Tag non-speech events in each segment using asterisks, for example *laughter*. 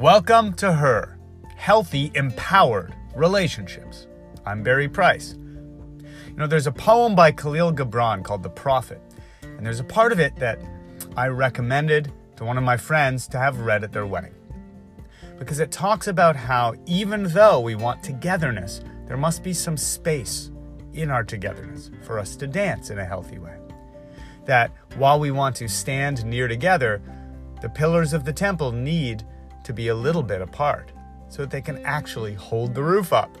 Welcome to Her Healthy, Empowered Relationships. I'm Barry Price. You know, there's a poem by Kahlil Gibran called The Prophet, and there's a part of it that I recommended to one of my friends to have read at their wedding. Because it talks about how even though we want togetherness, there must be some space in our togetherness for us to dance in a healthy way. That while we want to stand near together, the pillars of the temple need to be a little bit apart so that they can actually hold the roof up.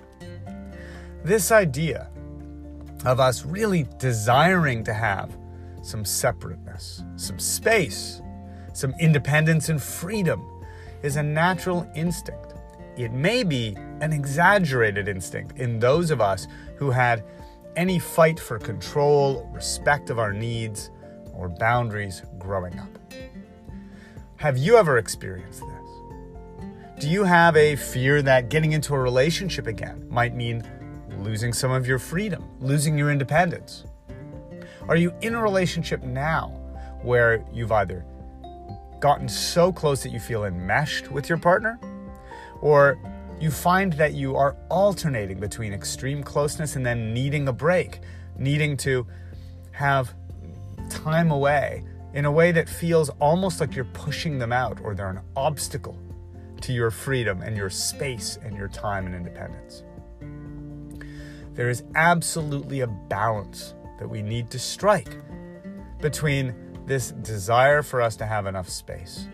This idea of us really desiring to have some separateness, some space, some independence and freedom is a natural instinct. It may be an exaggerated instinct in those of us who had any fight for control, respect of our needs, or boundaries growing up. Have you ever experienced this? Do you have a fear that getting into a relationship again might mean losing some of your freedom, losing your independence? Are you in a relationship now where you've either gotten so close that you feel enmeshed with your partner, or you find that you are alternating between extreme closeness and then needing a break, needing to have time away in a way that feels almost like you're pushing them out or they're an obstacle to your freedom and your space and your time and independence. There is absolutely a balance that we need to strike between this desire for us to have enough space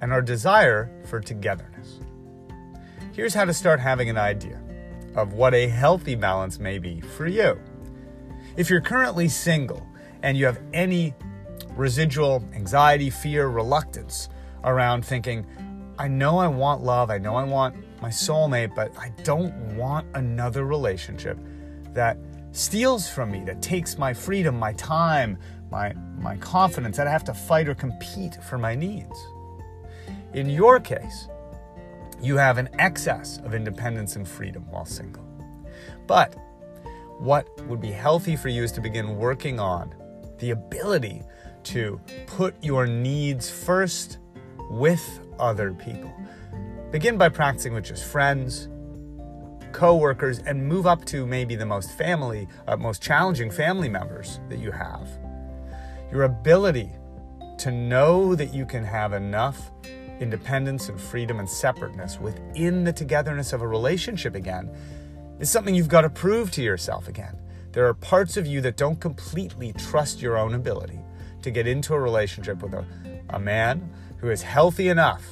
and our desire for togetherness. Here's how to start having an idea of what a healthy balance may be for you. If you're currently single and you have any residual anxiety, fear, reluctance around thinking, I know I want love, I know I want my soulmate, but I don't want another relationship that steals from me, that takes my freedom, my time, my, my confidence, that I have to fight or compete for my needs. In your case, you have an excess of independence and freedom while single. But what would be healthy for you is to begin working on the ability to put your needs first with other people. Begin by practicing with just friends, co-workers, and move up to maybe the most family, uh, most challenging family members that you have. Your ability to know that you can have enough independence and freedom and separateness within the togetherness of a relationship again is something you've got to prove to yourself again. There are parts of you that don't completely trust your own ability to get into a relationship with a, a man who is healthy enough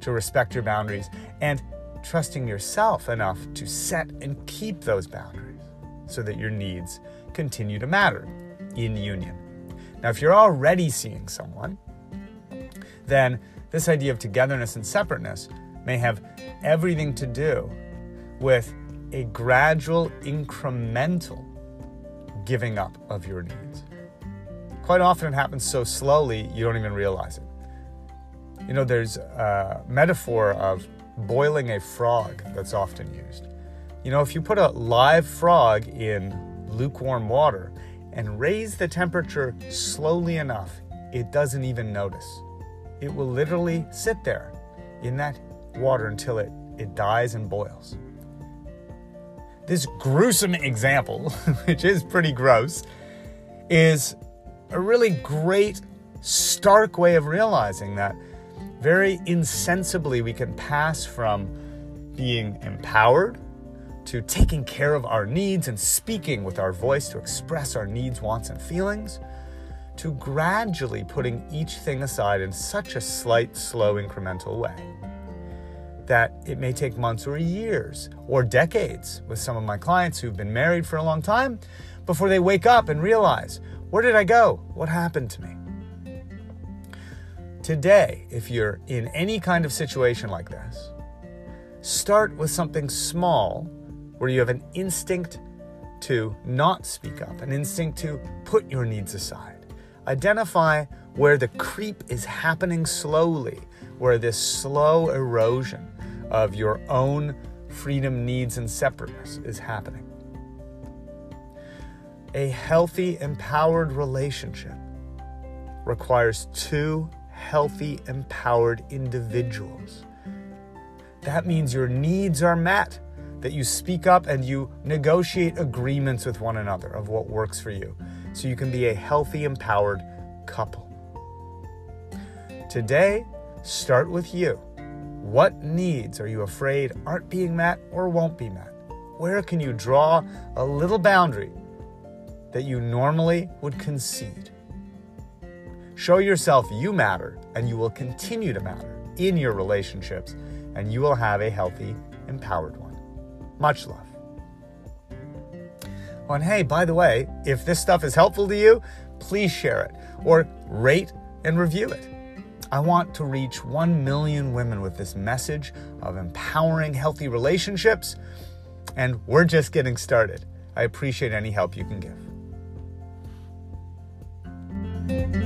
to respect your boundaries and trusting yourself enough to set and keep those boundaries so that your needs continue to matter in union. Now, if you're already seeing someone, then this idea of togetherness and separateness may have everything to do with a gradual, incremental giving up of your needs. Quite often it happens so slowly you don't even realize it. You know, there's a metaphor of boiling a frog that's often used. You know, if you put a live frog in lukewarm water and raise the temperature slowly enough, it doesn't even notice. It will literally sit there in that water until it, it dies and boils. This gruesome example, *laughs* which is pretty gross, is a really great, stark way of realizing that very insensibly we can pass from being empowered to taking care of our needs and speaking with our voice to express our needs, wants, and feelings, to gradually putting each thing aside in such a slight, slow, incremental way that it may take months or years or decades with some of my clients who've been married for a long time before they wake up and realize, where did I go? What happened to me? Today, if you're in any kind of situation like this, start with something small where you have an instinct to not speak up, an instinct to put your needs aside. Identify where the creep is happening slowly, where this slow erosion of your own freedom, needs, and separateness is happening. A healthy, empowered relationship requires two healthy, empowered individuals that means your needs are met, that you speak up and you negotiate agreements with one another of what works for you so you can be a healthy, empowered couple. Today, start with you. What needs are you afraid aren't being met or won't be met? Where can you draw a little boundary that you normally would concede? Show yourself you matter and you will continue to matter in your relationships and you will have a healthy, empowered one. Much love. Oh, and hey, by the way, if this stuff is helpful to you, please share it or rate and review it. I want to reach 1 million women with this message of empowering healthy relationships, and we're just getting started. I appreciate any help you can give thank you